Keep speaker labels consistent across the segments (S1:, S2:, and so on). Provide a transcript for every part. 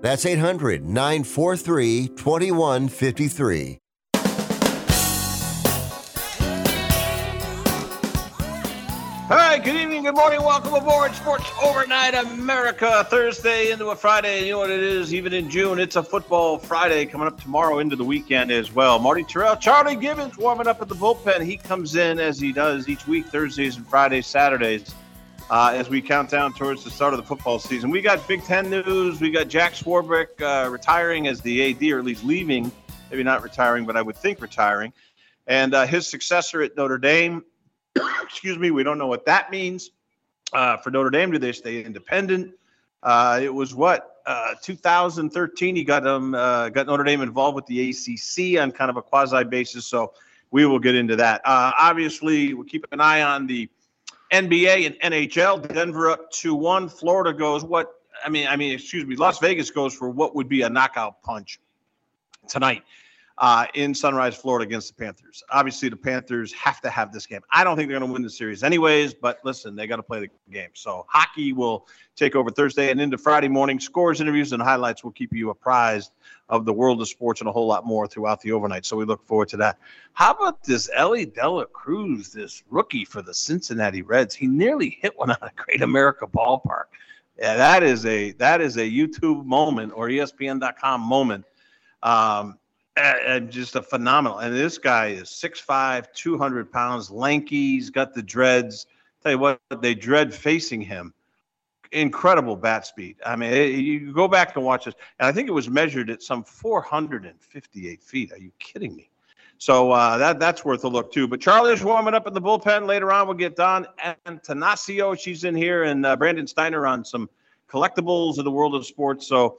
S1: That's 800 943 2153.
S2: All right, good evening, good morning, welcome aboard Sports Overnight America. Thursday into a Friday. You know what it is, even in June, it's a football Friday coming up tomorrow into the weekend as well. Marty Tirrell, Charlie Gibbons warming up at the bullpen. He comes in as he does each week, Thursdays and Fridays, Saturdays, uh, as we count down towards the start of the football season. We got Big Ten news. We got Jack Swarbrick uh, retiring as the AD, or at least leaving, maybe not retiring, but I would think retiring. And uh, his successor at Notre Dame, excuse me, we don't know what that means uh, for Notre Dame. Do they stay independent? Uh, it was what uh, 2013. He got um got Notre Dame involved with the ACC on kind of a quasi basis. So we will get into that. Obviously, we'll keep an eye on the NBA and NHL. Denver up to one. Florida goes what? I mean, I mean, excuse me. Las Vegas goes for what would be a knockout punch tonight uh, in Sunrise, Florida against the Panthers. Obviously, the Panthers have to have this game. I don't think they're going to win the series anyways, but listen, they got to play the game. So hockey will take over Thursday and into Friday morning. Scores, interviews, and highlights will keep you apprised of the world of sports and a whole lot more throughout the overnight. So we look forward to that. How about this Elly De La Cruz, this rookie for the Cincinnati Reds? He nearly hit one on a Great America ballpark. Yeah, that is a that is a YouTube moment or ESPN.com moment. Um, and just a phenomenal. And this guy is 6'5, 200 pounds, lanky. He's got the dreads. Tell you what, they dread facing him. Incredible bat speed. I mean, it, you go back and watch this, and I think it was measured at some 458 feet. Are you kidding me? So uh, that that's worth a look too. But Charlie's warming up in the bullpen. Later on, we'll get Don and Tanasio. She's in here, and uh, Brandon Steiner on some collectibles of the world of sports. So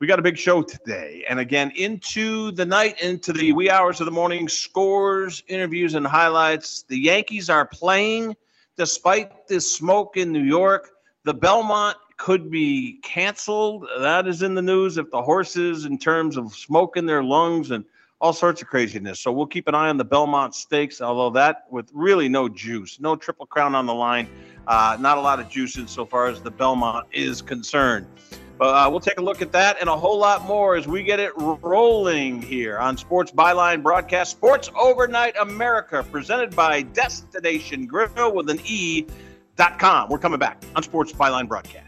S2: we got a big show today. And again, into the night, into the wee hours of the morning, scores, interviews, and highlights. The Yankees are playing despite the smoke in New York. The Belmont could be canceled. That is in the news if the horses, in terms of smoke in their lungs and all sorts of craziness. So we'll keep an eye on the Belmont Stakes, although that with really no juice, no Triple Crown on the line, uh, not a lot of juice insofar as the Belmont is concerned. But uh, we'll take a look at that and a whole lot more as we get it rolling here on Sports Byline Broadcast, Sports Overnight America, presented by Destination Grill with an E dot com. We're coming back on Sports Byline Broadcast.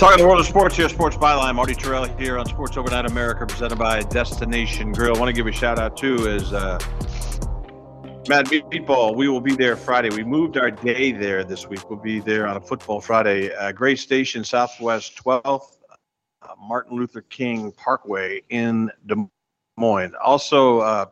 S2: Talking the world of sports here, Sports Byline. Marty Tirrell here on Sports Overnight America, presented by Destination Grill. I want to give a shout out too is uh, Mad Meatball. We will be there Friday. We moved our day there this week. We'll be there on a football Friday. Uh, Station, Southwest 12th, uh, Martin Luther King Parkway in Des Moines. Also, uh,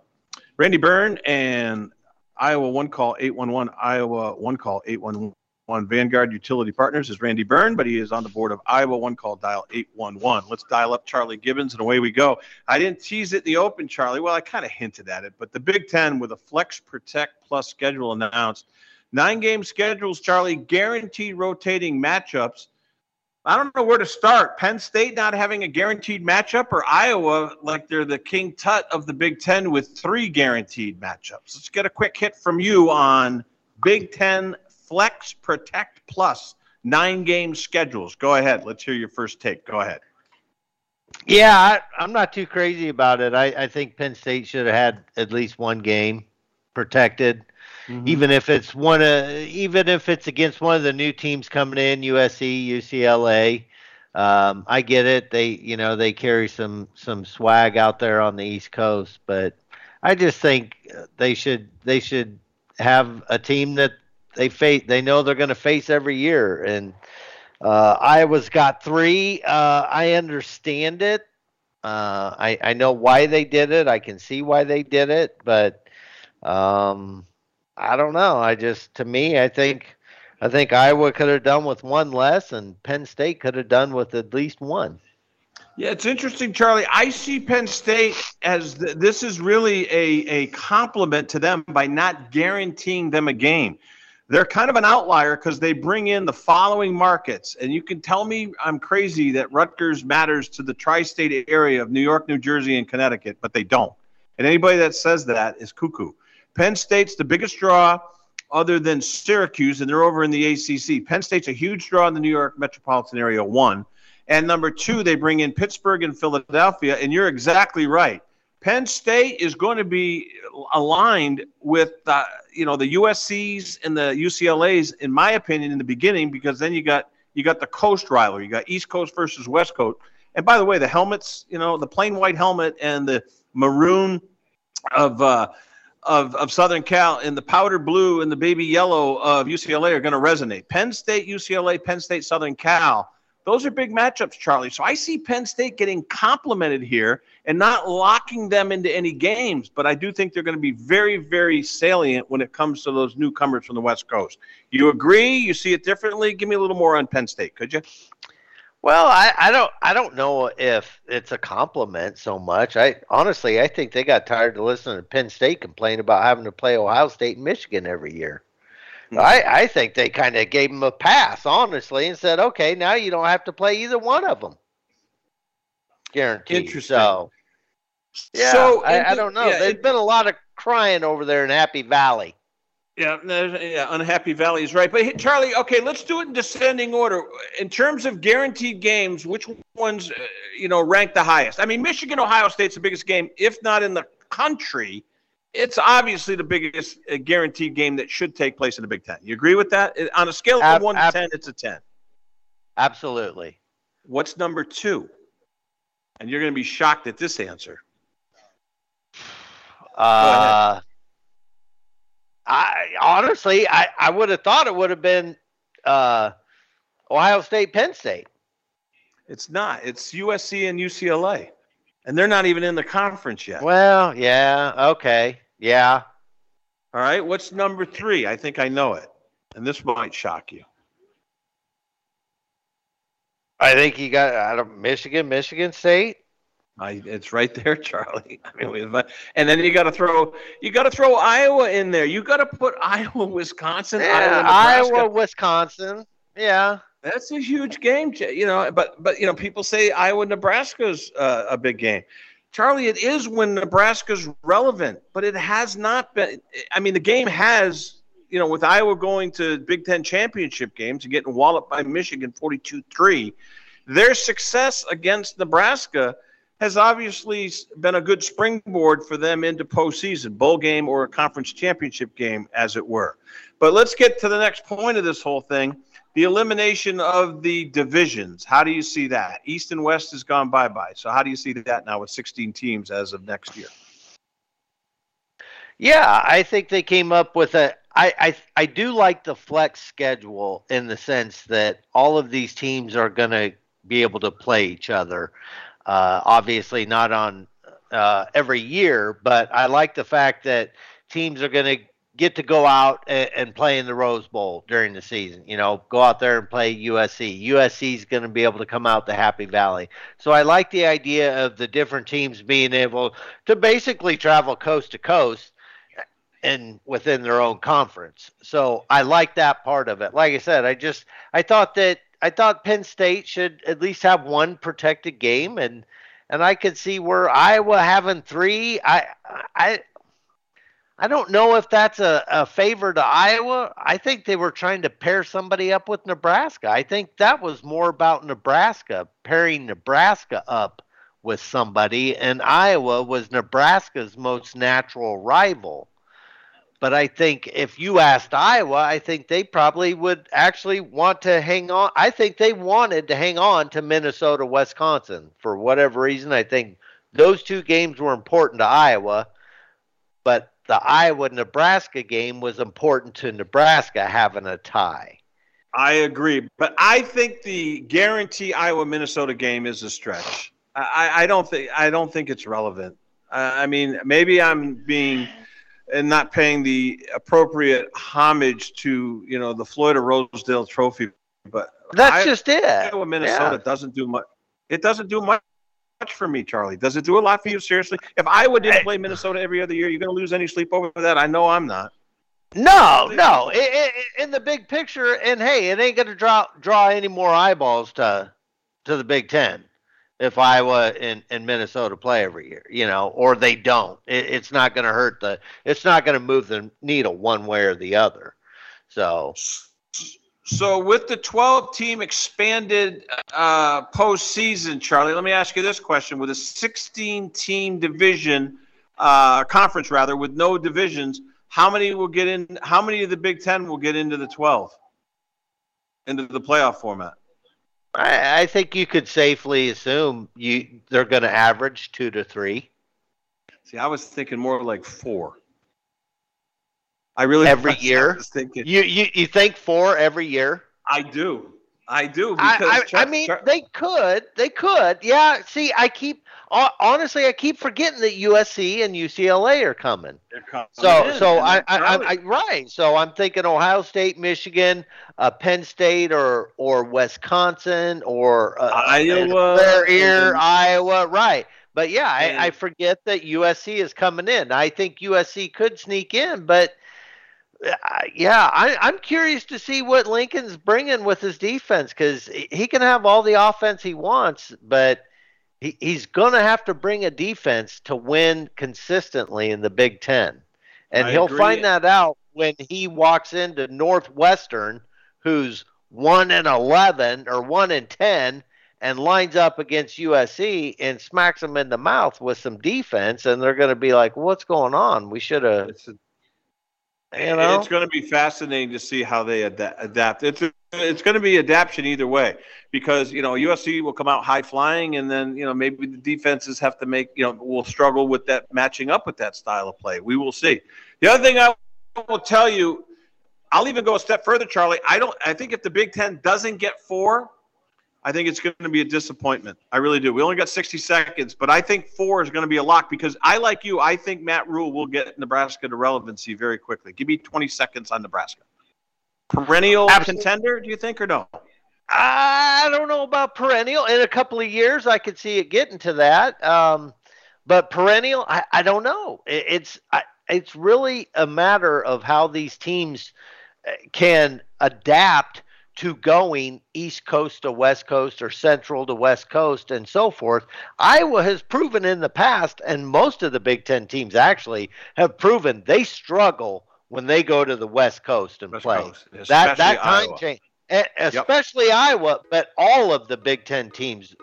S2: Randy Byrne and Iowa One Call 811, Iowa One Call 811 on Vanguard Utility Partners is Randy Byrne, but he is on the board of Iowa One Call Dial 811. Let's dial up Charlie Gibbons and away we go. I didn't tease it in the open, Charlie. Well, I kind of hinted at it, but the Big Ten with a Flex Protect Plus schedule announced. Nine game schedules, Charlie, guaranteed rotating matchups. I don't know where to start. Penn State not having a guaranteed matchup, or Iowa like they're the King Tut of the Big Ten with three guaranteed matchups. Let's get a quick hit from you on Big Ten Flex Protect Plus nine game schedules. Go ahead. Let's hear your first take. Go ahead.
S3: Yeah, I, am not too crazy about it. I, I, think Penn State should have had at least one game protected, mm-hmm. even if it's one. Uh, even if it's against one of the new teams coming in, USC, UCLA. Um, I get it. They, you know, they carry some some swag out there on the East Coast, but I just think they should they should have a team that they face they know they're going to face every year and uh, Iowa's got three. Uh, I understand it. Uh, I I know why they did it. I can see why they did it, but um, I don't know. I just to me, I think I think Iowa could have done with one less, and Penn State could have done with at least one.
S2: Yeah, it's interesting, Charlie. I see Penn State as th- this is really a, a compliment to them by not guaranteeing them a game they're kind of an outlier because they bring in the following markets. And you can tell me I'm crazy that Rutgers matters to the tri state area of New York, New Jersey, and Connecticut, but they don't. And anybody that says that is cuckoo. Penn State's the biggest draw other than Syracuse, and they're over in the ACC. Penn State's a huge draw in the New York metropolitan area, one. And number two, they bring in Pittsburgh and Philadelphia. And you're exactly right. Penn State is going to be aligned with you know the USC's and the UCLA's, in my opinion, in the beginning, because then you got you got the coast rivalry. You got East Coast versus West Coast. And by the way, the helmets, you know, the plain white helmet and the maroon of uh, of of Southern Cal and the powder blue and the baby yellow of UCLA are going to resonate. Penn State, UCLA, Penn State, Southern Cal Those are big matchups, Charlie. So I see Penn State getting complimented here and not locking them into any games, but I do think they're going to be very, very salient when it comes to those newcomers from the West Coast. You agree? You see it differently? Give me a little more on Penn State, could you?
S3: Well, I, I don't I don't know if it's a compliment so much. I honestly I think they got tired of listening to Penn State complain about having to play Ohio State and Michigan every year. Hmm. I, I think they kind of gave them a pass, honestly, and said, okay, now you don't have to play either one of them. Guaranteed.
S2: Interesting.
S3: So, yeah,
S2: So,
S3: I,
S2: in
S3: I don't know.
S2: yeah,
S3: There's been a lot of crying over there in Happy Valley.
S2: Yeah, yeah, unhappy valley is right. But hey, Charlie, okay, let's do it in descending order. In terms of guaranteed games, which ones, uh, you know, rank the highest? I mean, Michigan, Ohio State's the biggest game, if not in the country. It's obviously the biggest uh, guaranteed game that should take place in the Big Ten. You agree with that? Uh, On a scale of one to ten, it's a ten.
S3: Absolutely.
S2: What's number two? And you're going to be shocked at this answer.
S3: Uh, I honestly, I, I would have thought it would have been uh, Ohio State, Penn State.
S2: It's not. It's USC and UCLA, and they're not even in the conference yet.
S3: Well, yeah, okay, yeah.
S2: All right. What's number three? I think I know it. And this might shock you.
S3: I think you got out of Michigan, Michigan State.
S2: I, it's right there, Charlie. I mean, we- and then you got to throw you got to throw Iowa in there. You got to put Iowa, Wisconsin,
S3: Yeah,
S2: Iowa,
S3: Iowa, Wisconsin. Yeah.
S2: That's a huge game, you know. But but you know, people say Iowa, Nebraska's uh, a big game. Charlie, it is when Nebraska's relevant, but it has not been. I mean, the game has, you know, with Iowa going to Big Ten championship games and getting walloped by Michigan 42 3, their success against Nebraska has obviously been a good springboard for them into postseason, bowl game or a conference championship game, as it were. But let's get to the next point of this whole thing the elimination of the divisions. How do you see that? East and West has gone bye bye. So, how do you see that now with 16 teams as of next year?
S3: Yeah, I think they came up with a. I, I I do like the flex schedule in the sense that all of these teams are going to be able to play each other. Uh, obviously, not on uh, every year, but I like the fact that teams are going to get to go out and, and play in the Rose Bowl during the season. You know, go out there and play USC. USC is going to be able to come out to Happy Valley. So I like the idea of the different teams being able to basically travel coast to coast and within their own conference. So I like that part of it. Like I said, I just I thought that I thought Penn State should at least have one protected game and and I could see where Iowa having three. I I I don't know if that's a, a favor to Iowa. I think they were trying to pair somebody up with Nebraska. I think that was more about Nebraska, pairing Nebraska up with somebody, and Iowa was Nebraska's most natural rival. But I think if you asked Iowa, I think they probably would actually want to hang on. I think they wanted to hang on to Minnesota, Wisconsin for whatever reason. I think those two games were important to Iowa, but the Iowa Nebraska game was important to Nebraska having a tie.
S2: I agree, but I think the guarantee Iowa Minnesota game is a stretch. I, I don't think I don't think it's relevant. Uh, I mean, maybe I'm being and not paying the appropriate homage to you know the Floyd of Rosedale Trophy, but
S3: That's
S2: I-
S3: just it.
S2: Iowa Minnesota
S3: Yeah.
S2: doesn't do much. It doesn't do much much for me, Charlie. Does it do a lot for you? Seriously, if Iowa didn't play Minnesota every other year, you're going to lose any sleep over that. I know I'm not.
S3: No, no. I i in the big picture, and hey, it ain't going to draw draw any more eyeballs to to the Big Ten if Iowa and, and Minnesota play every year, you know, or they don't. It, it's not going to hurt the. It's not going to move the needle one way or the other. So
S2: So with the 12 team expanded uh, postseason, Charlie, let me ask you this question: With a 16 team division uh, conference, rather, with no divisions, how many will get in? How many of the Big Ten will get into the 12, into the playoff format?
S3: I, I think you could safely assume you they're going to average two to three
S2: See, I was thinking more like four. I really
S3: every year.
S2: was thinking,
S3: You you you think four every year?
S2: I do. I do.
S3: I, I, I, mean, they could. They could. Yeah. See, I keep honestly, I keep forgetting that USC and UCLA are coming.
S2: They're coming.
S3: So, so I, I, I, right. So I'm thinking Ohio State, Michigan, uh, Penn State, or or Wisconsin, or uh,
S2: Iowa,
S3: Ear, Iowa. Right. But yeah, I, I forget that USC is coming in. I think USC could sneak in, but Uh, yeah, I, am curious to see what Lincoln's bringing with his defense because he can have all the offense he wants, but he, he's going to have to bring a defense to win consistently in the Big Ten. And I he'll agree. find that out when he walks into Northwestern, who's 1 and 11 or 1 and 10, and lines up against USC and smacks them in the mouth with some defense. And they're going to be like, what's going on? We should have
S2: you know? It's going to be fascinating to see how they ad- adapt. It's a, it's going to be adaptation either way because you know USC will come out high flying, and then you know maybe the defenses have to make you know will struggle with that matching up with that style of play. We will see. The other thing I will tell you, I'll even go a step further, Charlie. I don't. I think if the Big Ten doesn't get four, I think it's going to be a disappointment. I really do. We only got 60 seconds, but I think four is going to be a lock because I, like you, I think Matt Rhule will get Nebraska to relevancy very quickly. Give me 20 seconds on Nebraska. Perennial Absolutely. contender, do you think, or no?
S3: I don't know about perennial. In a couple of years, I could see it getting to that. Um, but perennial, I, I don't know. It, it's I, it's really a matter of how these teams uh, can adapt to going East Coast to West Coast or Central to West Coast and so forth. Iowa has proven in the past, and most of the Big Ten teams actually have proven they struggle when they go to the West Coast and
S2: West
S3: play.
S2: Coast,
S3: that that time change, especially yep. Iowa, but all of the Big Ten teams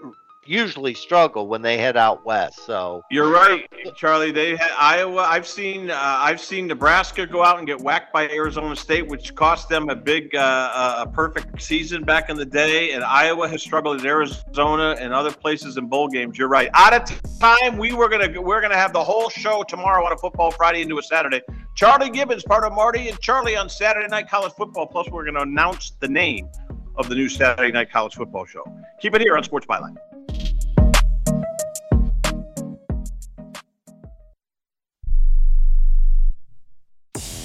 S3: usually struggle when they head out west. So
S2: you're right, Charlie. They had Iowa. I've seen uh, I've seen Nebraska go out and get whacked by Arizona State, which cost them a big uh, uh, a perfect season back in the day. And Iowa has struggled in Arizona and other places in bowl games. You're right. Out of time, we were gonna we're gonna have the whole show tomorrow on a football Friday into a Saturday. Charlie Gibbons, part of Marty and Charlie on Saturday Night College Football. Plus, we're going to announce the name of the new Saturday Night College Football show. Keep it here on Sports Byline.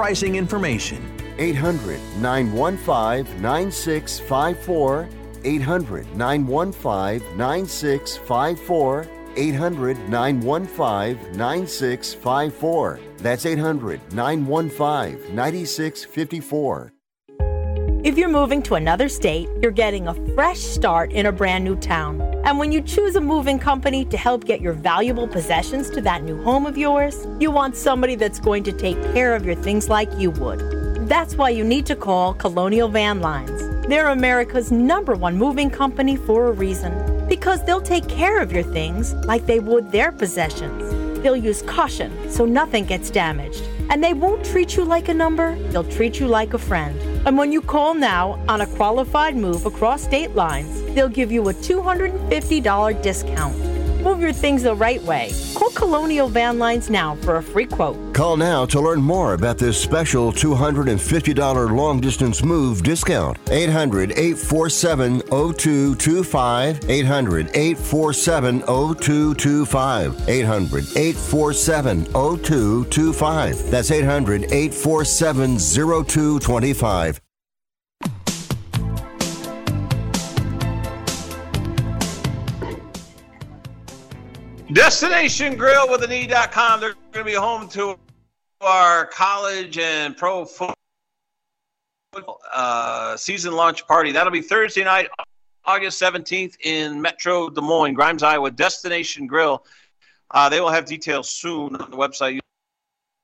S4: pricing information.
S1: 800 915 9654. 800 915 9654. 800 915 9654. That's 800 915 9654.
S5: If you're moving to another state, you're getting a fresh start in a brand new town. And when you choose a moving company to help get your valuable possessions to that new home of yours, you want somebody that's going to take care of your things like you would. That's why you need to call Colonial Van Lines. They're America's number one moving company for a reason because they'll take care of your things like they would their possessions. They'll use caution so nothing gets damaged. And they won't treat you like a number, they'll treat you like a friend. And when you call now on a qualified move across state lines, they'll give you a $250 discount. Move your things the right way. Call Colonial Van Lines now for a free quote.
S1: Call now to learn more about this special $250 long distance move discount. 800 847 0225. 800 847 0225. 800 847 0225. That's 800 847 0225.
S2: Destination Grill with an E.com. They're going to be home to our college and pro football uh, season launch party. That'll be Thursday night, August 17th in Metro Des Moines, Grimes, Iowa. Destination Grill. Uh, they will have details soon on the website.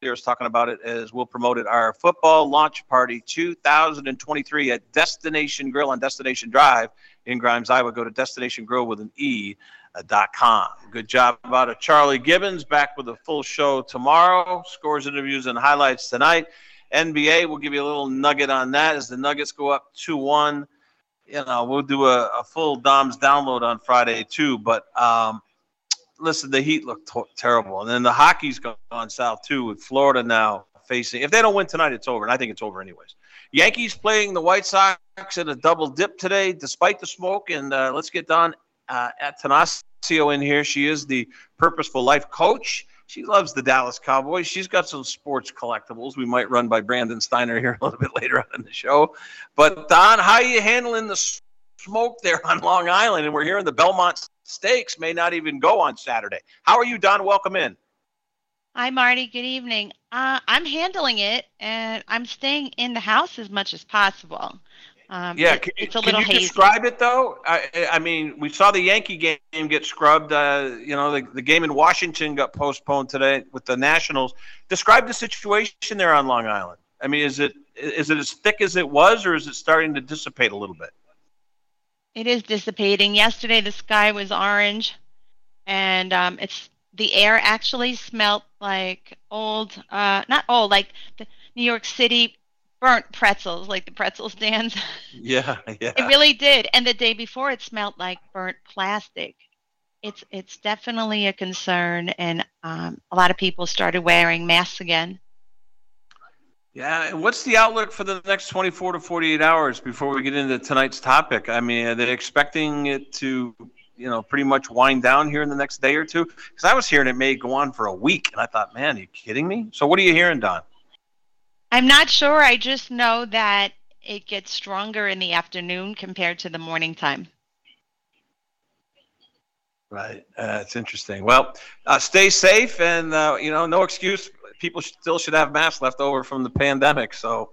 S2: Is talking about it as we'll promote it. Our football launch party 2023 at Destination Grill on Destination Drive in Grimes, Iowa. Go to Destination Grill with an E com. Good job about it. Charlie Gibbons back with a full show tomorrow. Scores, interviews, and highlights tonight. NBA, we'll give you a little nugget on that as the Nuggets go up 2 1. You know, we'll do a, a full Dom's download on Friday too. But um, listen, the Heat look t- terrible. And then the hockey's gone south too with Florida now facing. If they don't win tonight, it's over. And I think it's over anyways. Yankees playing the White Sox in a double dip today, despite the smoke. And uh, let's get Dawn uh, Attanasio in here. She is the Purposeful Life coach. She loves the Dallas Cowboys. She's got some sports collectibles we might run by Brandon Steiner here a little bit later on in the show. But Dawn, how are you handling the smoke there on Long Island? And we're hearing the Belmont Stakes may not even go on Saturday. How are you, Dawn? Welcome in.
S6: Hi, Marty. Good evening. Uh, I'm handling it, and I'm staying in the house as much as possible. Um,
S2: yeah,
S6: it,
S2: can,
S6: it's a
S2: can you
S6: hazy.
S2: describe it though? I, I mean, we saw the Yankee game get scrubbed. Uh, you know, the, the game in Washington got postponed today with the Nationals. Describe the situation there on Long Island. I mean, is it is it as thick as it was, or is it starting to dissipate a little bit?
S6: It is dissipating. Yesterday, the sky was orange, and um, it's the air actually smelled like old, uh, not old, like the New York City burnt pretzels, like the pretzel stands.
S2: Yeah, yeah.
S6: It really did. And the day before, it smelled like burnt plastic. It's it's definitely a concern, and um, a lot of people started wearing masks again.
S2: Yeah, and what's the outlook for the next 24 to 48 hours before we get into tonight's topic? I mean, are they expecting it to, you know, pretty much wind down here in the next day or two? Because I was hearing it may go on for a week, and I thought, man, are you kidding me? So, what are you hearing, Dawn?
S6: I'm not sure. I just know that it gets stronger in the afternoon compared to the morning time.
S2: Right. Uh, it's interesting. Well, uh, stay safe, and uh, you know, no excuse. People still should have masks left over from the pandemic. So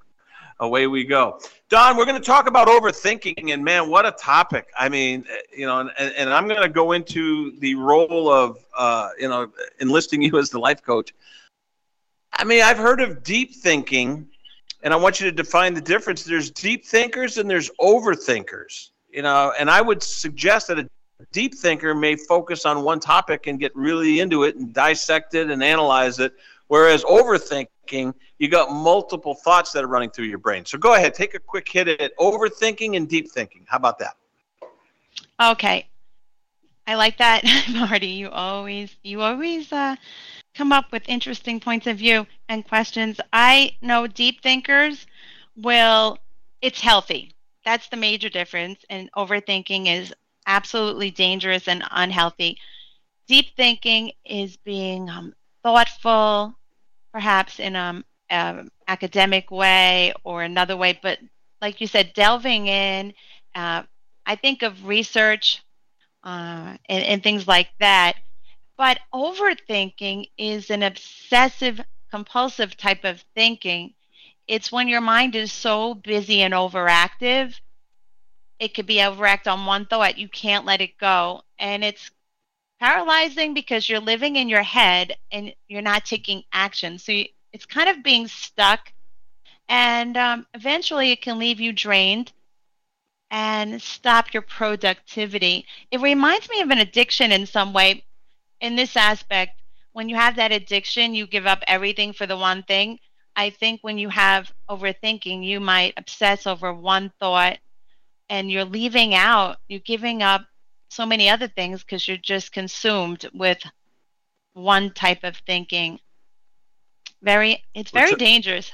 S2: away we go. Dawn, we're going to talk about overthinking, and man, what a topic! I mean, uh, you know, and, and I'm going to go into the role of, uh, you know, enlisting you as the life coach. I mean, I've heard of deep thinking, and I want you to define the difference. There's deep thinkers and there's overthinkers. You know, and I would suggest that a deep thinker may focus on one topic and get really into it and dissect it and analyze it, whereas overthinking, you got multiple thoughts that are running through your brain. So go ahead, take a quick hit at overthinking and deep thinking. How about that?
S6: Okay. I like that, Marty. You always you always uh come up with interesting points of view and questions. I know deep thinkers will, it's healthy. That's the major difference. And overthinking is absolutely dangerous and unhealthy. Deep thinking is being um, thoughtful, perhaps in an um, academic way or another way, but like you said, delving in. Uh, I think of research uh, and, and things like that but overthinking is an obsessive compulsive type of thinking. It's when your mind is so busy and overactive. It could be overact on one thought. You can't let it go. And it's paralyzing because you're living in your head and you're not taking action. So you, it's kind of being stuck. And um, eventually it can leave you drained and stop your productivity. It reminds me of an addiction in some way. In this aspect, when you have that addiction, you give up everything for the one thing. I think when you have overthinking, you might obsess over one thought and you're leaving out, you're giving up so many other things because you're just consumed with one type of thinking. Very, it's very dangerous.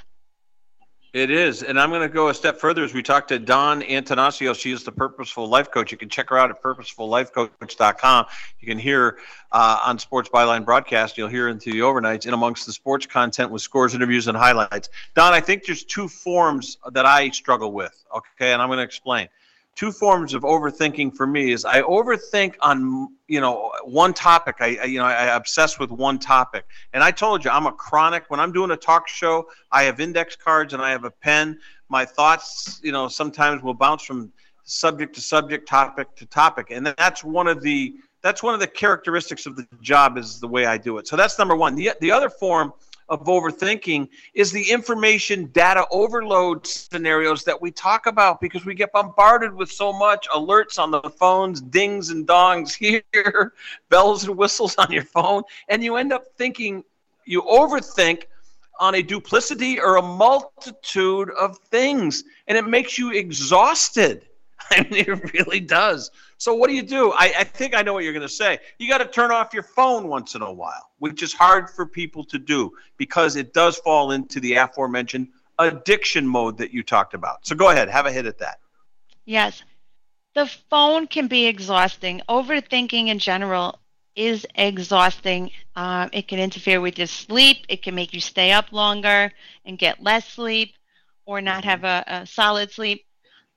S2: It is. And I'm going to go a step further as we talk to Dawn Attanasio. She is the Purposeful Life Coach. You can check her out at purposefullifecoach.com. You can hear uh, on Sports Byline broadcast, you'll hear into the overnights and amongst the sports content with scores, interviews, and highlights. Dawn, I think there's two forms that I struggle with. Okay. And I'm going to explain two forms of overthinking for me is I overthink on you know one topic. I, I, you know I obsess with one topic, and I told you I'm a chronic. When I'm doing a talk show, I have index cards and I have a pen. My thoughts, you know, sometimes will bounce from subject to subject, topic to topic, and that's one of the that's one of the characteristics of the job is the way I do it. So that's number one. The the other form of overthinking is the information data overload scenarios that we talk about because we get bombarded with so much alerts on the phones, dings and dongs here, bells and whistles on your phone, and you end up thinking, you overthink on a duplicity or a multitude of things, and it makes you exhausted. I mean, it really does. So what do you do? I, I think I know what you're going to say. You got to turn off your phone once in a while, which is hard for people to do because it does fall into the aforementioned addiction mode that you talked about. So go ahead, have a hit at that.
S6: Yes. The phone can be exhausting. Overthinking in general is exhausting. Uh, it can interfere with your sleep. It can make you stay up longer and get less sleep or not have a, a solid sleep.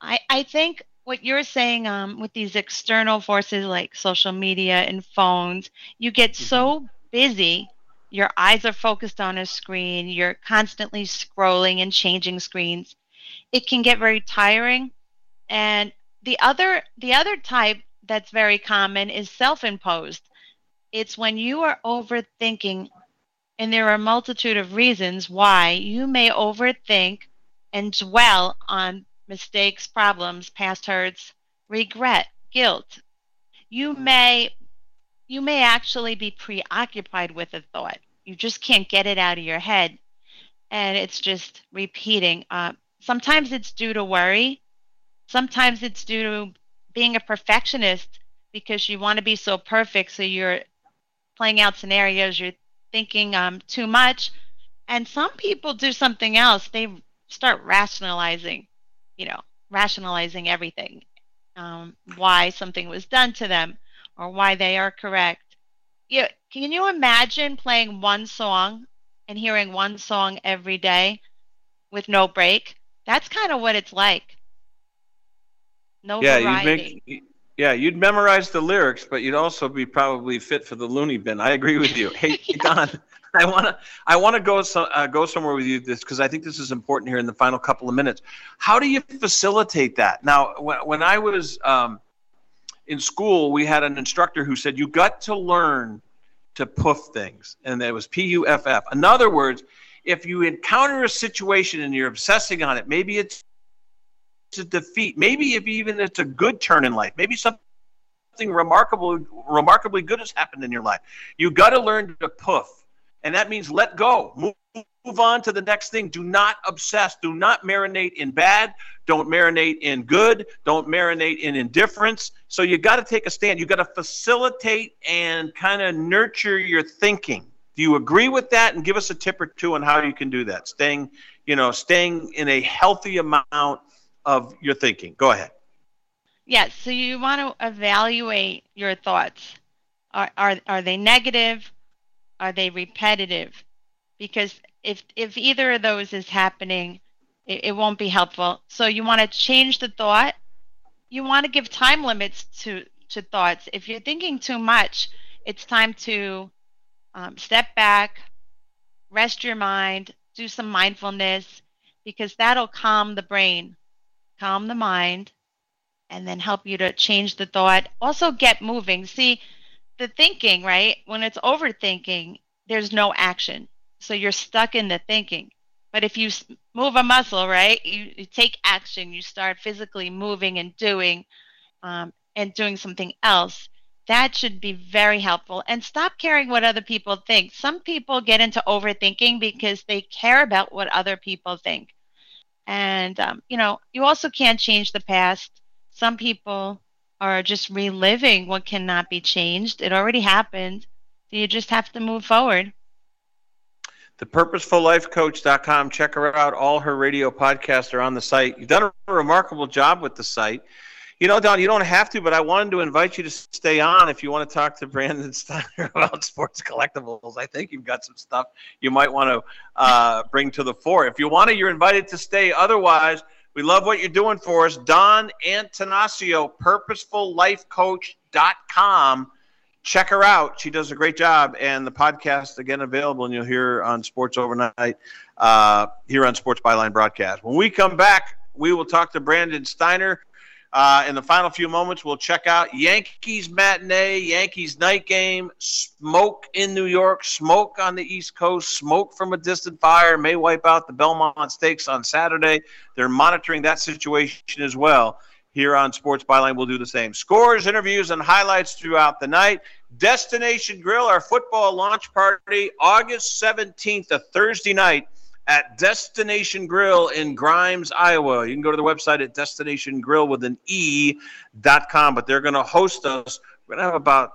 S6: I, I think what you're saying um, with these external forces like social media and phones, you get mm-hmm. so busy, your eyes are focused on a screen, you're constantly scrolling and changing screens. It can get very tiring. And the other the other type that's very common is self-imposed. It's when you are overthinking and there are a multitude of reasons why you may overthink and dwell on mistakes, problems, past hurts, regret, guilt. You may you may actually be preoccupied with a thought. You just can't get it out of your head, and it's just repeating. Uh, sometimes it's due to worry. Sometimes it's due to being a perfectionist because you want to be so perfect, so you're playing out scenarios. You're thinking um, too much, and some people do something else. They start rationalizing you know, rationalizing everything, um, why something was done to them or why they are correct. You, can you imagine playing one song and hearing one song every day with no break? That's kind of what it's like. No
S2: yeah,
S6: variety.
S2: You'd make, yeah, you'd memorize the lyrics, but you'd also be probably fit for the loony bin. I agree with you. Hey, Dawn, I want to I want to go so, uh, go somewhere with you this because I think this is important here in the final couple of minutes. How do you facilitate that? Now, when, when I was um, in school, we had an instructor who said you got to learn to puff things, and it was P U F F. In other words, if you encounter a situation and you're obsessing on it, maybe it's a defeat, maybe if even it's a good turn in life, maybe something remarkable remarkably good has happened in your life. You got to learn to puff and that means let go. Move, on to the next thing. Do not obsess. Do not marinate in bad. Don't marinate in good. Don't marinate in indifference. So you got to take a stand. You got to facilitate and kind of nurture your thinking. Do you agree with that? And give us a tip or two on how you can do that. Staying, you know, staying in a healthy amount of your thinking. Go ahead.
S6: Yes. So you want to evaluate your thoughts. Are, are, are they negative? Are they repetitive? Because if if either of those is happening, it, it won't be helpful. So you want to change the thought. You want to give time limits to to thoughts. If you're thinking too much, it's time to um, step back, rest your mind, do some mindfulness, because that'll calm the brain, calm the mind, and then help you to change the thought. Also, get moving. See, the thinking, right? When it's overthinking, there's no action. So you're stuck in the thinking. But if you move a muscle, right? You, you take action. You start physically moving and doing, um, and doing something else. That should be very helpful. And stop caring what other people think. Some people get into overthinking because they care about what other people think. And, um, you know, you also can't change the past. Some people are just reliving what cannot be changed. It already happened. So you just have to move forward.
S2: ThePurposefulLifeCoach.com. Check her out. All her radio podcasts are on the site. You've done a remarkable job with the site. You know, Dawn, you don't have to, but I wanted to invite you to stay on if you want to talk to Brandon Steiner about sports collectibles. I think you've got some stuff you might want to uh, bring to the fore. If you want to, you're invited to stay. Otherwise, we love what you're doing for us. Dawn Attanasio, purposefullifecoach.com. Check her out. She does a great job. And the podcast, again, available, and you'll hear on Sports Overnight uh, here on Sports Byline Broadcast. When we come back, we will talk to Brandon Steiner uh, in the final few moments, we'll check out Yankees matinee, Yankees night game, smoke in New York, smoke on the East Coast, smoke from a distant fire may wipe out the Belmont Stakes on Saturday. They're monitoring that situation as well. Here on Sports Byline, we'll do the same. Scores, interviews, and highlights throughout the night. Destination Grill, our football launch party, August 17th, a Thursday night at Destination Grill in Grimes, Iowa. You can go to the website at Destination Grill with an E dot com, but they're going to host us. We're going to have about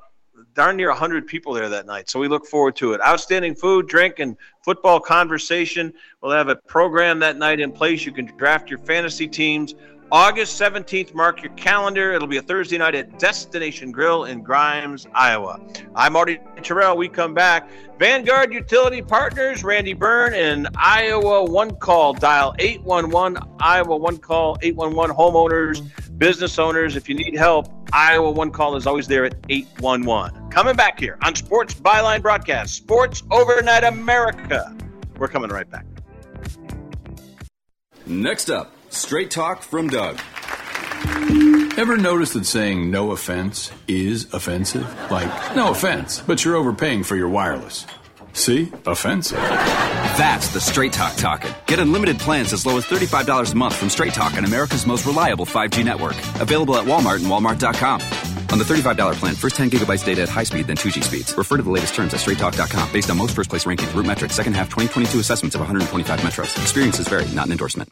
S2: darn near 100 people there that night. So we look forward to it. Outstanding food, drink, and football conversation. We'll have a program that night in place. You can draft your fantasy teams August 17th, mark your calendar. It'll be a Thursday night at Destination Grill in Grimes, Iowa. I'm Marty Tirrell. We come back. Vanguard Utility Partners, Randy Byrne, and Iowa One Call. Dial 811 Iowa One Call, 811 homeowners, business owners. If you need help, Iowa One Call is always there at 811. Coming back here on Sports Byline Broadcast, Sports Overnight America. We're coming right back.
S7: Next up. Straight talk from Doug. Ever notice that saying no offense is offensive? Like, no offense, but you're overpaying for your wireless. See? Offensive.
S8: That's the Straight Talk talking. Get unlimited plans as low as $35 a month from Straight Talk on America's most reliable 5G network. Available at Walmart and Walmart.com. On the $35 plan, first 10 gigabytes data at high speed, then 2G speeds. Refer to the latest terms at straighttalk.com based on most first place rankings, RootMetrics, second half 2022 assessments of 125 metros. Experiences vary, not an endorsement.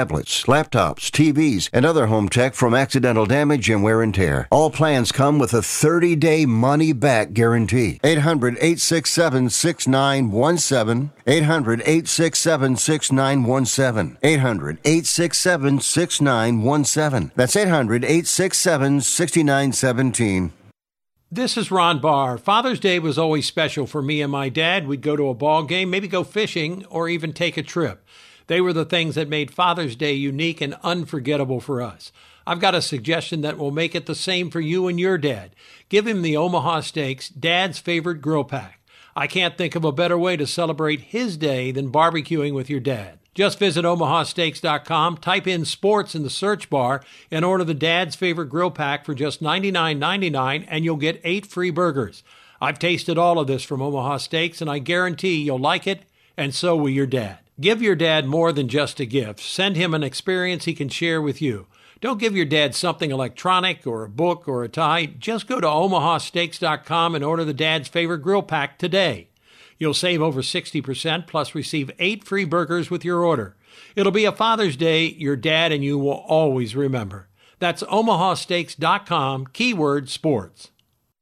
S1: tablets, laptops, TVs, and other home tech from accidental damage and wear and tear. All plans come with a 30 day money back guarantee. 800 867 6917. 800 867 6917. 800 867 6917. That's 800 867 6917.
S9: This is Ron Barr. Father's Day was always special for me and my dad. We'd go to a ball game, maybe go fishing, or even take a trip. They were the things that made Father's Day unique and unforgettable for us. I've got a suggestion that will make it the same for you and your dad. Give him the Omaha Steaks Dad's Favorite Grill Pack. I can't think of a better way to celebrate his day than barbecuing with your dad. Just visit omahasteaks.com, type in sports in the search bar, and order the Dad's Favorite Grill Pack for just $99.99, and you'll get eight free burgers. I've tasted all of this from Omaha Steaks, and I guarantee you'll like it, and so will your dad. Give your dad more than just a gift. Send him an experience he can share with you. Don't give your dad something electronic or a book or a tie. Just go to omahasteaks.com and order the Dad's Favorite Grill Pack today. You'll save over 60% plus receive eight free burgers with your order. It'll be a Father's Day your dad and you will always remember. That's omahasteaks.com, keyword sports.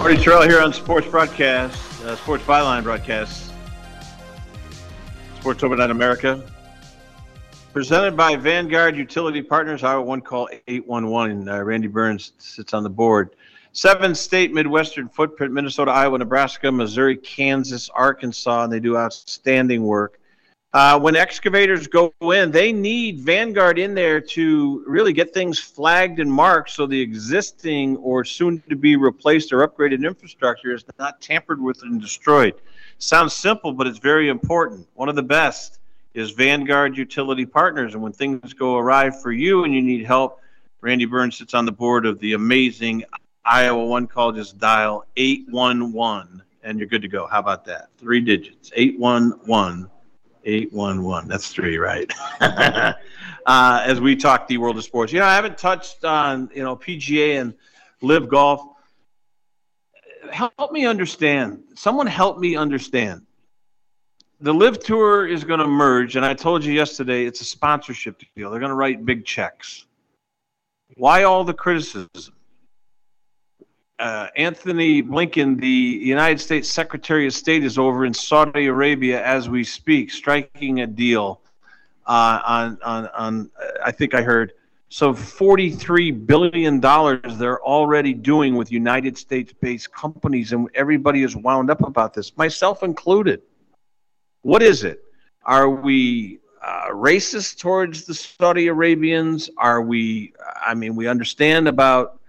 S2: Marty Tirrell here on Sports Broadcast, uh, Sports Byline Broadcast, Sports Overnight America. Presented by Vanguard Utility Partners, Iowa One Call 811. Uh, Randy Burns sits on the board. Seven state Midwestern footprint Minnesota, Iowa, Nebraska, Missouri, Kansas, Arkansas, and they do outstanding work. Uh, when excavators go in, they need Vanguard in there to really get things flagged and marked so the existing or soon to be replaced or upgraded infrastructure is not tampered with and destroyed. Sounds simple, but it's very important. One of the best is Vanguard Utility Partners. And when things go awry for you and you need help, Randy Burns sits on the board of the amazing Iowa One Call. Just dial 811 and you're good to go. How about that? Three digits 811 811. That's three, right? uh, as we talk the world of sports. You know, I haven't touched on, you know, PGA and LIV Golf. Help me understand. Someone help me understand. The LIV Tour is going to merge, and I told you yesterday it's a sponsorship deal. They're going to write big checks. Why all the criticism? Uh, Antony Blinken, the United States Secretary of State, is over in Saudi Arabia as we speak, striking a deal uh, on, on, on, uh, I think I heard, so $43 billion they're already doing with United States based companies, and everybody is wound up about this, myself included. What is it? Are we uh, racist towards the Saudi Arabians? Are we, I mean, we understand about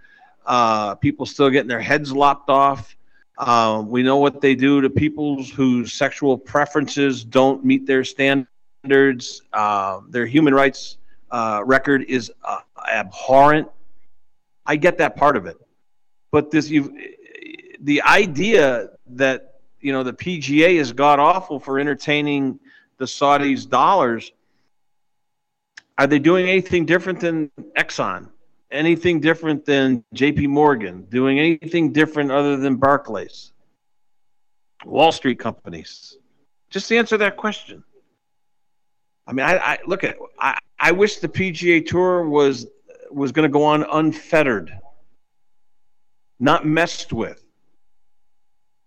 S2: uh, people still getting their heads lopped off. Uh, we know what they do to people whose sexual preferences don't meet their standards. Uh, their human rights uh, record is uh, abhorrent. I get that part of it, but this the idea that you know the PGA is god awful for entertaining the Saudis' dollars. Are they doing anything different than Exxon? Anything different than JP Morgan, doing anything different other than Barclays, Wall Street companies? Just answer that question. I mean, I, I look at I, I wish the PGA Tour was was going to go on unfettered, not messed with.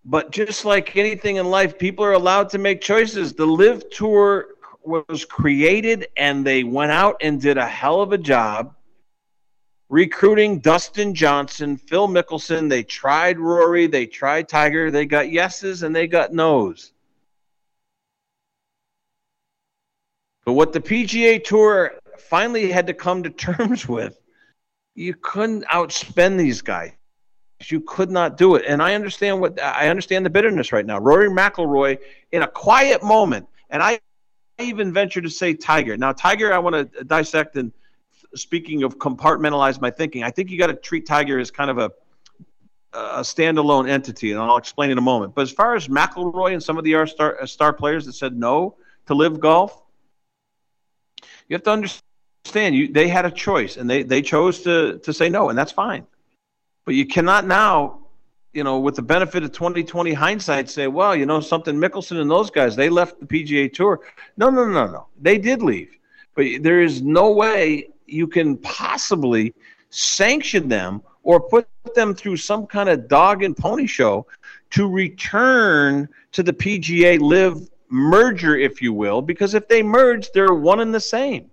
S2: But just like anything in life, people are allowed to make choices. The LIV Tour was created, and they went out and did a hell of a job recruiting Dustin Johnson, Phil Mickelson. They tried Rory, they tried Tiger. They got yeses and they got nos. But what the PGA Tour finally had to come to terms with, you couldn't outspend these guys. You could not do it. And I understand what I understand the bitterness right now. Rory McIlroy in a quiet moment, and I even venture to say Tiger. Now, Tiger, I want to dissect and – speaking of compartmentalize my thinking, I think you got to treat Tiger as kind of a a standalone entity, and I'll explain in a moment. But as far as McIlroy and some of the star uh, star players that said no to LIV Golf, you have to understand you they had a choice, and they they chose to to say no, and that's fine. But you cannot now, you know, with the benefit of 2020 hindsight, say, well, you know, something Mickelson and those guys they left the PGA Tour. No, no, no, no, they did leave, but there is no way you can possibly sanction them or put them through some kind of dog and pony show to return to the PGA LIV merger, if you will, because if they merge, they're one and the same.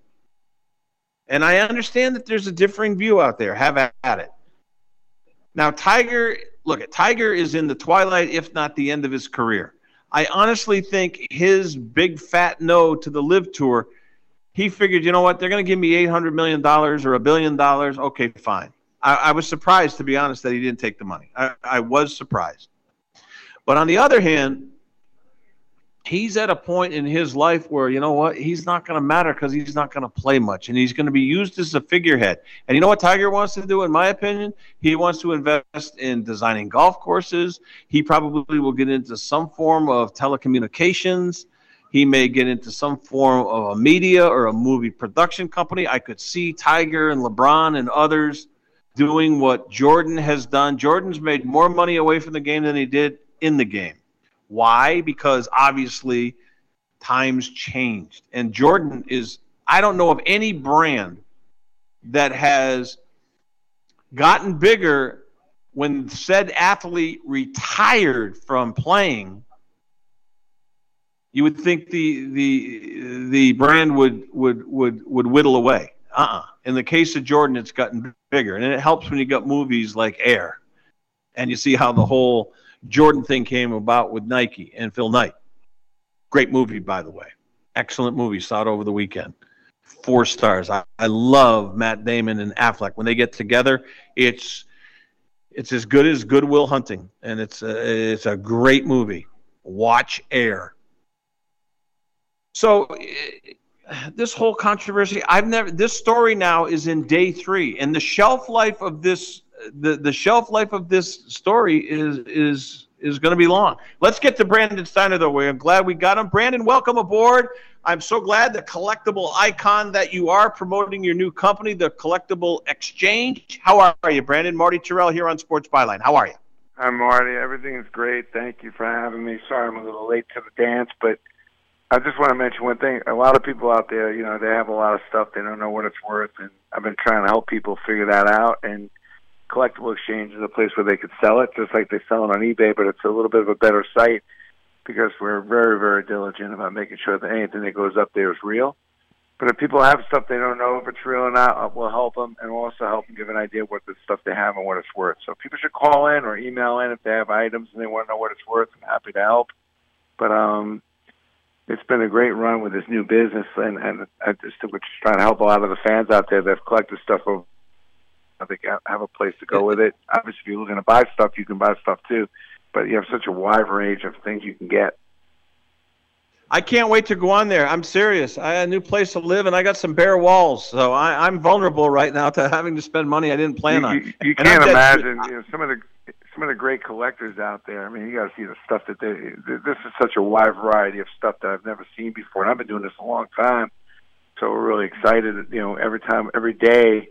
S2: And I understand that there's a differing view out there. Have at it. Now, Tiger, look at Tiger is in the twilight, if not the end of his career. I honestly think his big fat no to the LIV tour he figured, you know what, they're going to give me $800 million or a billion dollars. Okay, fine. I, I, was surprised, to be honest, that he didn't take the money. I, I was surprised. But on the other hand, he's at a point in his life where you know what he's not going to matter because he's not going to play much and he's going to be used as a figurehead and you know what tiger wants to do in my opinion he wants to invest in designing golf courses he probably will get into some form of telecommunications he may get into some form of a media or a movie production company i could see tiger and lebron and others doing what jordan has done jordan's made more money away from the game than he did in the game why? Because obviously times changed. And Jordan is, I don't know of any brand that has gotten bigger when said athlete retired from playing. You would think the the the brand would would would would whittle away. Uh-uh. In the case of Jordan, it's gotten bigger, and it helps when you got movies like Air, and you see how the whole Jordan thing came about with Nike and Phil Knight. Great movie, by the way. Excellent movie. Saw it over the weekend. Four stars. I, I love Matt Damon and Affleck. When they get together, it's it's as good as Good Will Hunting, and it's a, it's a great movie. Watch Air. So this whole controversy, I've never. This story now is in day three, and the shelf life of this the the shelf life of this story is is is going to be long. Let's get to Brandon Steiner though. We're glad we got him. Brandon, welcome aboard. I'm so glad the collectible icon that you are promoting your new company, the Collectible Exchange. How are you, Brandon? Marty Tirrell here on Sports Byline. How are you?
S10: Hi, Marty. Everything is great. Thank you for having me. Sorry I'm a little late to the dance, but I just want to mention one thing. A lot of people out there, you know, they have a lot of stuff they don't know what it's worth, and I've been trying to help people figure that out. And collectible exchange is a place where they could sell it, just like they sell it on eBay, but it's a little bit of a better site because we're very, very diligent about making sure that anything that goes up there is real. But if people have stuff they don't know if it's real or not, uh, we'll help them and we'll also help them give an idea what the stuff they have and what it's worth. So people should call in or email in if they have items and they want to know what it's worth. I'm happy to help. But um, it's been a great run with this new business, and and I just we're just trying to help a lot of the fans out there that've collected stuff over I think have a place to go with it. Obviously, if you're looking to buy stuff, you can buy stuff too, but you have such a wide range of things you can get.
S2: I can't wait to go on there. I'm serious. I had a new place to live, and I got some bare walls, so I, am vulnerable right now to having to spend money I didn't plan
S10: you,
S2: on.
S10: You, you can't imagine you know, some of the some of the great collectors out there. I mean, you got to see the stuff that they. This is such a wide variety of stuff that I've never seen before, and I've been doing this a long time. So we're really excited. You know, every time, every day,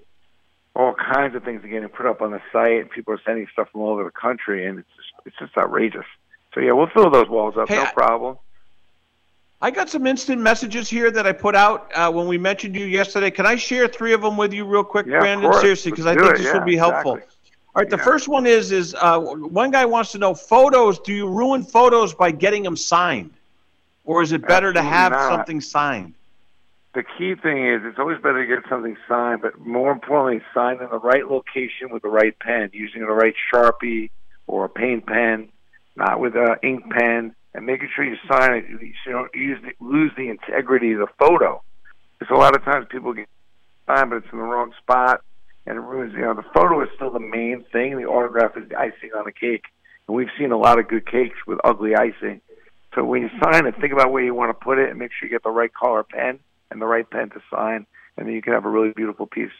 S10: all kinds of things are getting put up on the site. People are sending stuff from all over the country, and it's just, it's just outrageous. So yeah, we'll fill those walls up, hey, no problem.
S2: I got some instant messages here that I put out uh, when we mentioned you yesterday. Can I share three of them with you real quick,
S10: yeah,
S2: Brandon? Seriously, because I think it. this yeah, would be helpful.
S10: Exactly.
S2: All right, the yeah. first one is is uh, one guy wants to know photos. Do you ruin photos by getting them signed, or is it better
S10: Absolutely
S2: to have
S10: not.
S2: something signed?
S10: the key thing is it's always better to get something signed, but more importantly, signed in the right location with the right pen, using the right Sharpie or a paint pen, not with an ink pen, and making sure you sign it. So you don't use the, lose the integrity of the photo. Because a lot of times people get signed, but it's in the wrong spot, and it ruins. You know, the photo is still the main thing. The autograph is the icing on the cake, and we've seen a lot of good cakes with ugly icing. So when you sign it, think about where you want to put it, and make sure you get the right color pen and the right pen to sign, and then you can have a really beautiful piece.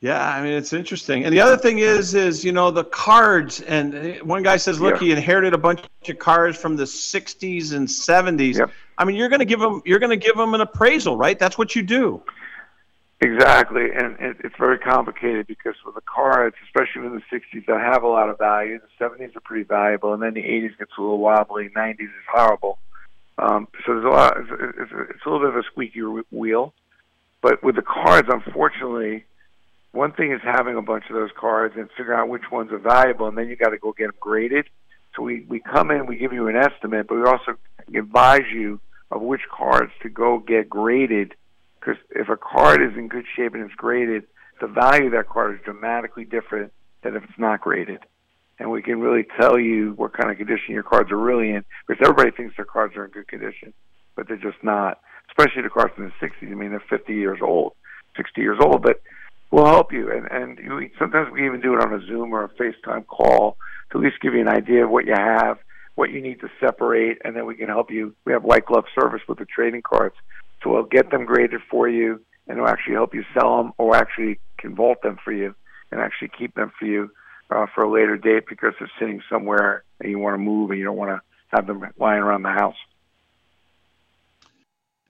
S2: Yeah, I mean it's interesting. And the other thing is, is you know the cards. And uh, one guy says, look, yeah. he inherited a bunch of cards from the '60s and '70s.
S10: Yep.
S2: I mean, you're going to give them, you're going to give them an appraisal, right? That's what you do.
S10: Exactly, and it, it's very complicated because with the cards, especially in the '60s, that have a lot of value. The '70s are pretty valuable, and then the '80s gets a little wobbly. '90s is horrible. Um, so there's a lot. It's, it's, it's a little bit of a squeaky wheel. But with the cards, unfortunately, one thing is having a bunch of those cards and figure out which ones are valuable, and then you got to go get them graded. So we we come in, we give you an estimate, but we also advise you of which cards to go get graded. Because if a card is in good shape and it's graded, the value of that card is dramatically different than if it's not graded and we can really tell you what kind of condition your cards are really in. Because everybody thinks their cards are in good condition, but they're just not. Especially the cards in the 60s. I mean, they're 50 years old, 60 years old, but we'll help you. And and you, sometimes we even do it on a Zoom or a FaceTime call to at least give you an idea of what you have. what you need to separate, and then we can help you. We have white glove service with the trading cards, so we'll get them graded for you, and we'll actually help you sell them, or actually can vault them for you, and actually keep them for you uh, for a later date because they're sitting somewhere and you want to move and you don't want to have them lying around the house.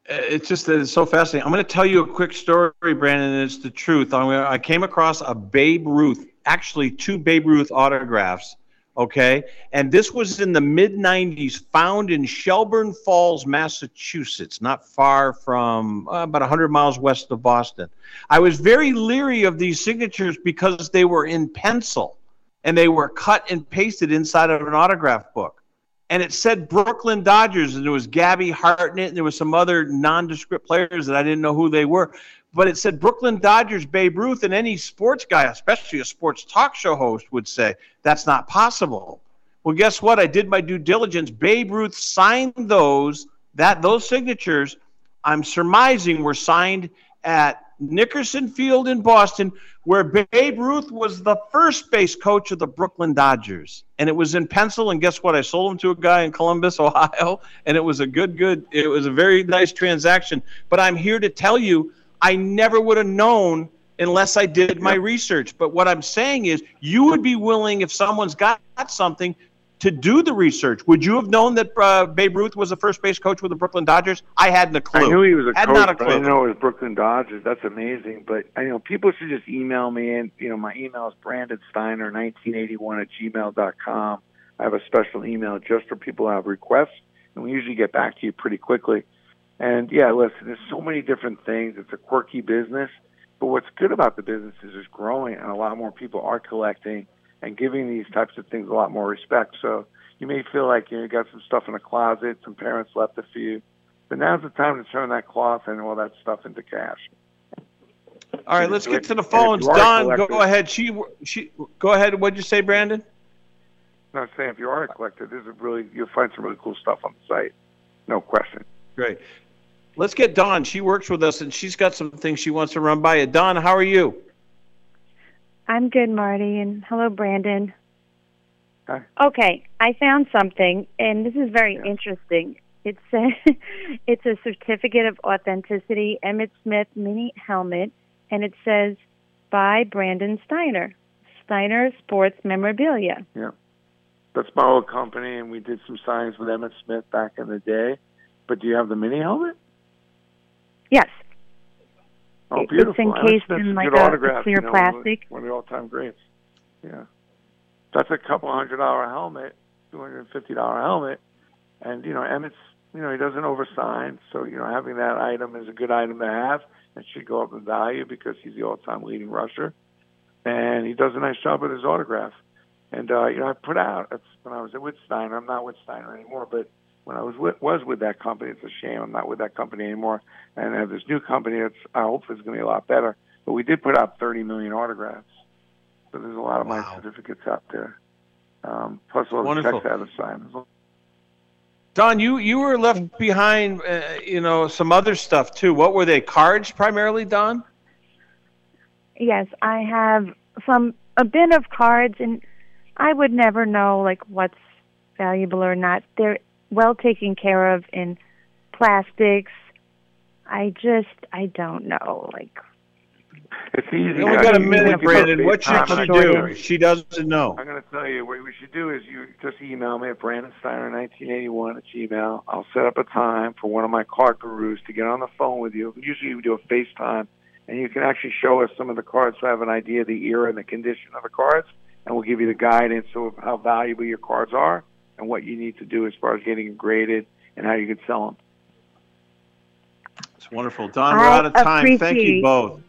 S2: It's just that it's so fascinating. I'm going to tell you a quick story, Brandon, and it's the truth. I came across a Babe Ruth, actually two Babe Ruth autographs okay? And this was in the mid 90s, found in Shelburne Falls, Massachusetts, not far from uh, about 100 miles west of Boston. I was very leery of these signatures because they were in pencil and they were cut and pasted inside of an autograph book. And it said Brooklyn Dodgers, and there was Gabby Hartnett, and there was some other nondescript players that I didn't know who they were but it said Brooklyn Dodgers Babe Ruth, and any sports guy, especially a sports talk show host, would say that's not possible. Well, guess what? I did my due diligence. Babe Ruth signed those that those signatures. I'm surmising were signed at Nickerson Field in Boston, where Babe Ruth was the first base coach of the Brooklyn Dodgers. And it was in pencil. And guess what? I sold them to a guy in Columbus, Ohio. And it was a good, good, it was a very nice transaction. But I'm here to tell you I never would have known unless I did my research. But what I'm saying is, you would be willing, if someone's got something, to do the research. Would you have known that uh, Babe Ruth was the first base coach with the Brooklyn Dodgers? I hadn't a clue.
S10: I knew he was a
S2: had
S10: coach,
S2: not a
S10: but
S2: clue.
S10: I didn't know it was Brooklyn Dodgers. That's amazing. But I you know people should just email me, and you know my email is Brandon Steiner 1981 at gmail dot com. I have a special email just for people who have requests, and we usually get back to you pretty quickly. And yeah, listen, there's so many different things. It's a quirky business, but what's good about the business is it's growing, and a lot more people are collecting and giving these types of things a lot more respect. So you may feel like you, know, you got some stuff in the closet, some parents left it for you, but now's the time to turn that cloth and all that stuff into cash.
S2: All right, let's get to the phones. Dawn, go ahead. She, she, go ahead. What'd you say, Brandon?
S10: No, I'm saying if you are a collector, this is really you'll find some really cool stuff on the site, no question.
S2: Great. Let's get Dawn. She works with us, and she's got some things she wants to run by you. Dawn, how are you?
S11: I'm good, Marty, and hello, Brandon.
S10: Hi.
S11: Okay, I found something, and this is very interesting. It's a, it's a certificate of authenticity, Emmitt Smith mini helmet, and it says by Brandon Steiner, Steiner Sports Memorabilia.
S10: Yeah, that's my old company, and we did some signs with Emmitt Smith back in the day. But do you have the mini helmet?
S11: Yes.
S10: Oh,
S11: It's
S10: beautiful! Emmitt
S11: encased in, like, a- a clear
S10: you know, one of the-
S11: plastic.
S10: One of the all-time greats. Yeah, that's a couple hundred dollar helmet, two hundred and fifty dollar helmet, and you know Emmitt's. You know he doesn't oversign, so you know having that item is a good item to have. It should go up in value because he's the all-time leading rusher, and he does a nice job with his autograph. And uh, you know I put out that's when I was with Steiner. I'm not with Steiner anymore, but when I was with, was with that company, it's a shame I'm not with that company anymore. And I have this new company that's I hope is going to be a lot better. But we did put out 30 million autographs, so there's a lot of my certificates out there. Um, plus all the
S2: Wonderful.
S10: checks out of signed.
S2: Dawn, you you were left behind, uh, you know, some other stuff too. What were they? Cards primarily, Dawn?
S11: Yes, I have some a bin of cards, and I would never know like what's valuable or not. They're well taken care of in plastics. I just I don't know. Like
S10: It's easy.
S2: We only
S10: guys.
S2: got a minute,
S10: can
S2: Brandon. What should
S10: FaceTime
S2: she do?
S10: it.
S2: She doesn't know.
S10: I'm going to tell you what we should do is you just email me at brandonsteiner1981 at gmail. I'll set up a time for one of my card gurus to get on the phone with you. Usually we do a FaceTime, and you can actually show us some of the cards so I have an idea of the era and the condition of the cards, and we'll give you the guidance of how valuable your cards are and what you need to do as far as getting them graded and how you can sell them.
S2: It's wonderful. Dawn, we're out of time. Thank you both.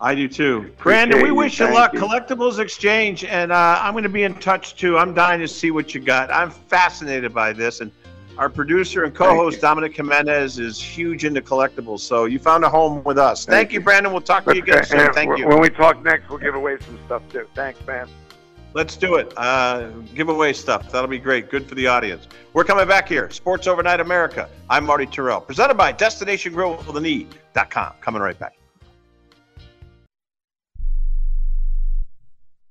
S2: I do too. Brandon, we
S10: you.
S2: wish you luck.
S10: you.
S2: Collectibles Exchange, and uh, I'm going to be in touch too. I'm dying to see what you got. I'm fascinated by this, and our producer and co-host Dominic Jimenez is huge into collectibles. So you found a home with us. Thank, you, Brandon. We'll talk to you again soon. Thank you.
S10: When we talk next, we'll give away some stuff too. Thanks, man.
S2: Let's do it. Uh, give away stuff. That'll be great. Good for the audience. We're coming back here. Sports Overnight America. I'm Marty Tirrell. Presented by Destination Grill with the Knee.com. Coming right back.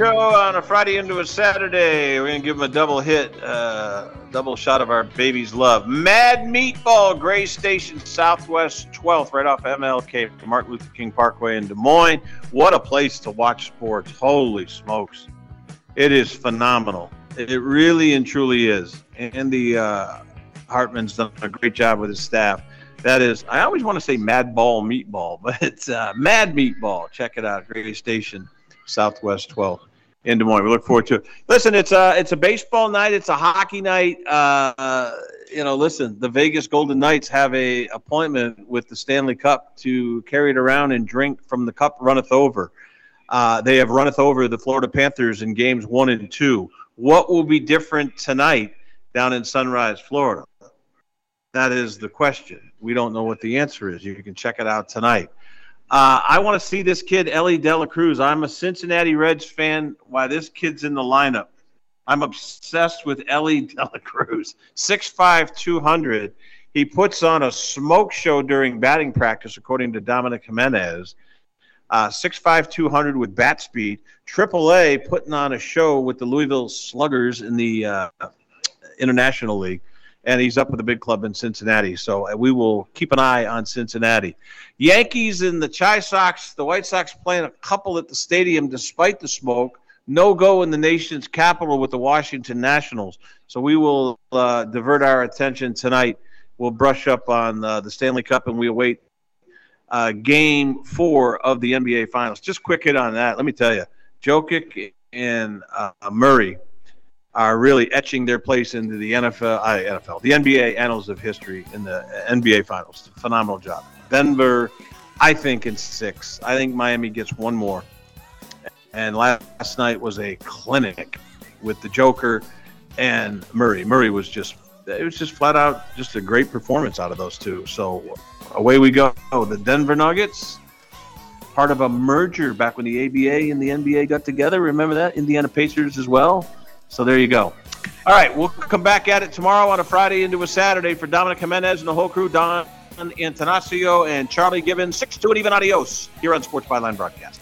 S2: Show on a Friday into a Saturday. We're going to give them a double hit, uh, double shot of our baby's love. Mad Meatball, Gray Station, Southwest 12th, right off MLK, Martin Luther King Parkway in Des Moines. What a place to watch sports. Holy smokes. It is phenomenal. It really and truly is. Andy uh, Hartman's done a great job with his staff. That is, I always want to say Mad Ball Meatball, but it's uh, Mad Meatball. Check it out, Gray Station. Southwest 12th in Des Moines. We look forward to it. Listen, it's a it's a baseball night. It's a hockey night. Uh, you know, listen, the Vegas Golden Knights have a appointment with the Stanley Cup to carry it around and drink from the cup runneth over. Uh, they have runneth over the Florida Panthers in games one and two. What will be different tonight down in Sunrise, Florida? That is the question. We don't know what the answer is. You can check it out tonight. Uh, I want to see this kid, Elly De La Cruz. I'm a Cincinnati Reds fan. Why this kid's in the lineup? I'm obsessed with Elly De La Cruz. 6'5", 200. He puts on a smoke show during batting practice, according to Dominic Jimenez. Uh, 6'5", 200 with bat speed. AAA putting on a show with the Louisville Sluggers in the uh, International League and he's up with a big club in Cincinnati. So uh, we will keep an eye on Cincinnati. Yankees and the Chi Sox, the White Sox playing a couple at the stadium despite the smoke. No go in the nation's capital with the Washington Nationals. So we will uh, divert our attention tonight. We'll brush up on uh, the Stanley Cup and we await uh, game four of the NBA Finals. Just quick hit on that. Let me tell you, Jokic and uh, Murray are really etching their place into the NFL, uh, NFL, the NBA annals of history in the NBA Finals. Phenomenal job. Denver, I think in six. I think Miami gets one more. And last night was a clinic with the Joker and Murray. Murray was just it was just flat out just a great performance out of those two. So away we go. The Denver Nuggets, part of a merger back when the ABA and the NBA got together. Remember that? Indiana Pacers as well. So there you go. All right, we'll come back at it tomorrow on a Friday into a Saturday for Dominic Jimenez and the whole crew. Dawn Attanasio and Charlie Gibbons. Six to an even adios here on Sports Byline Broadcast.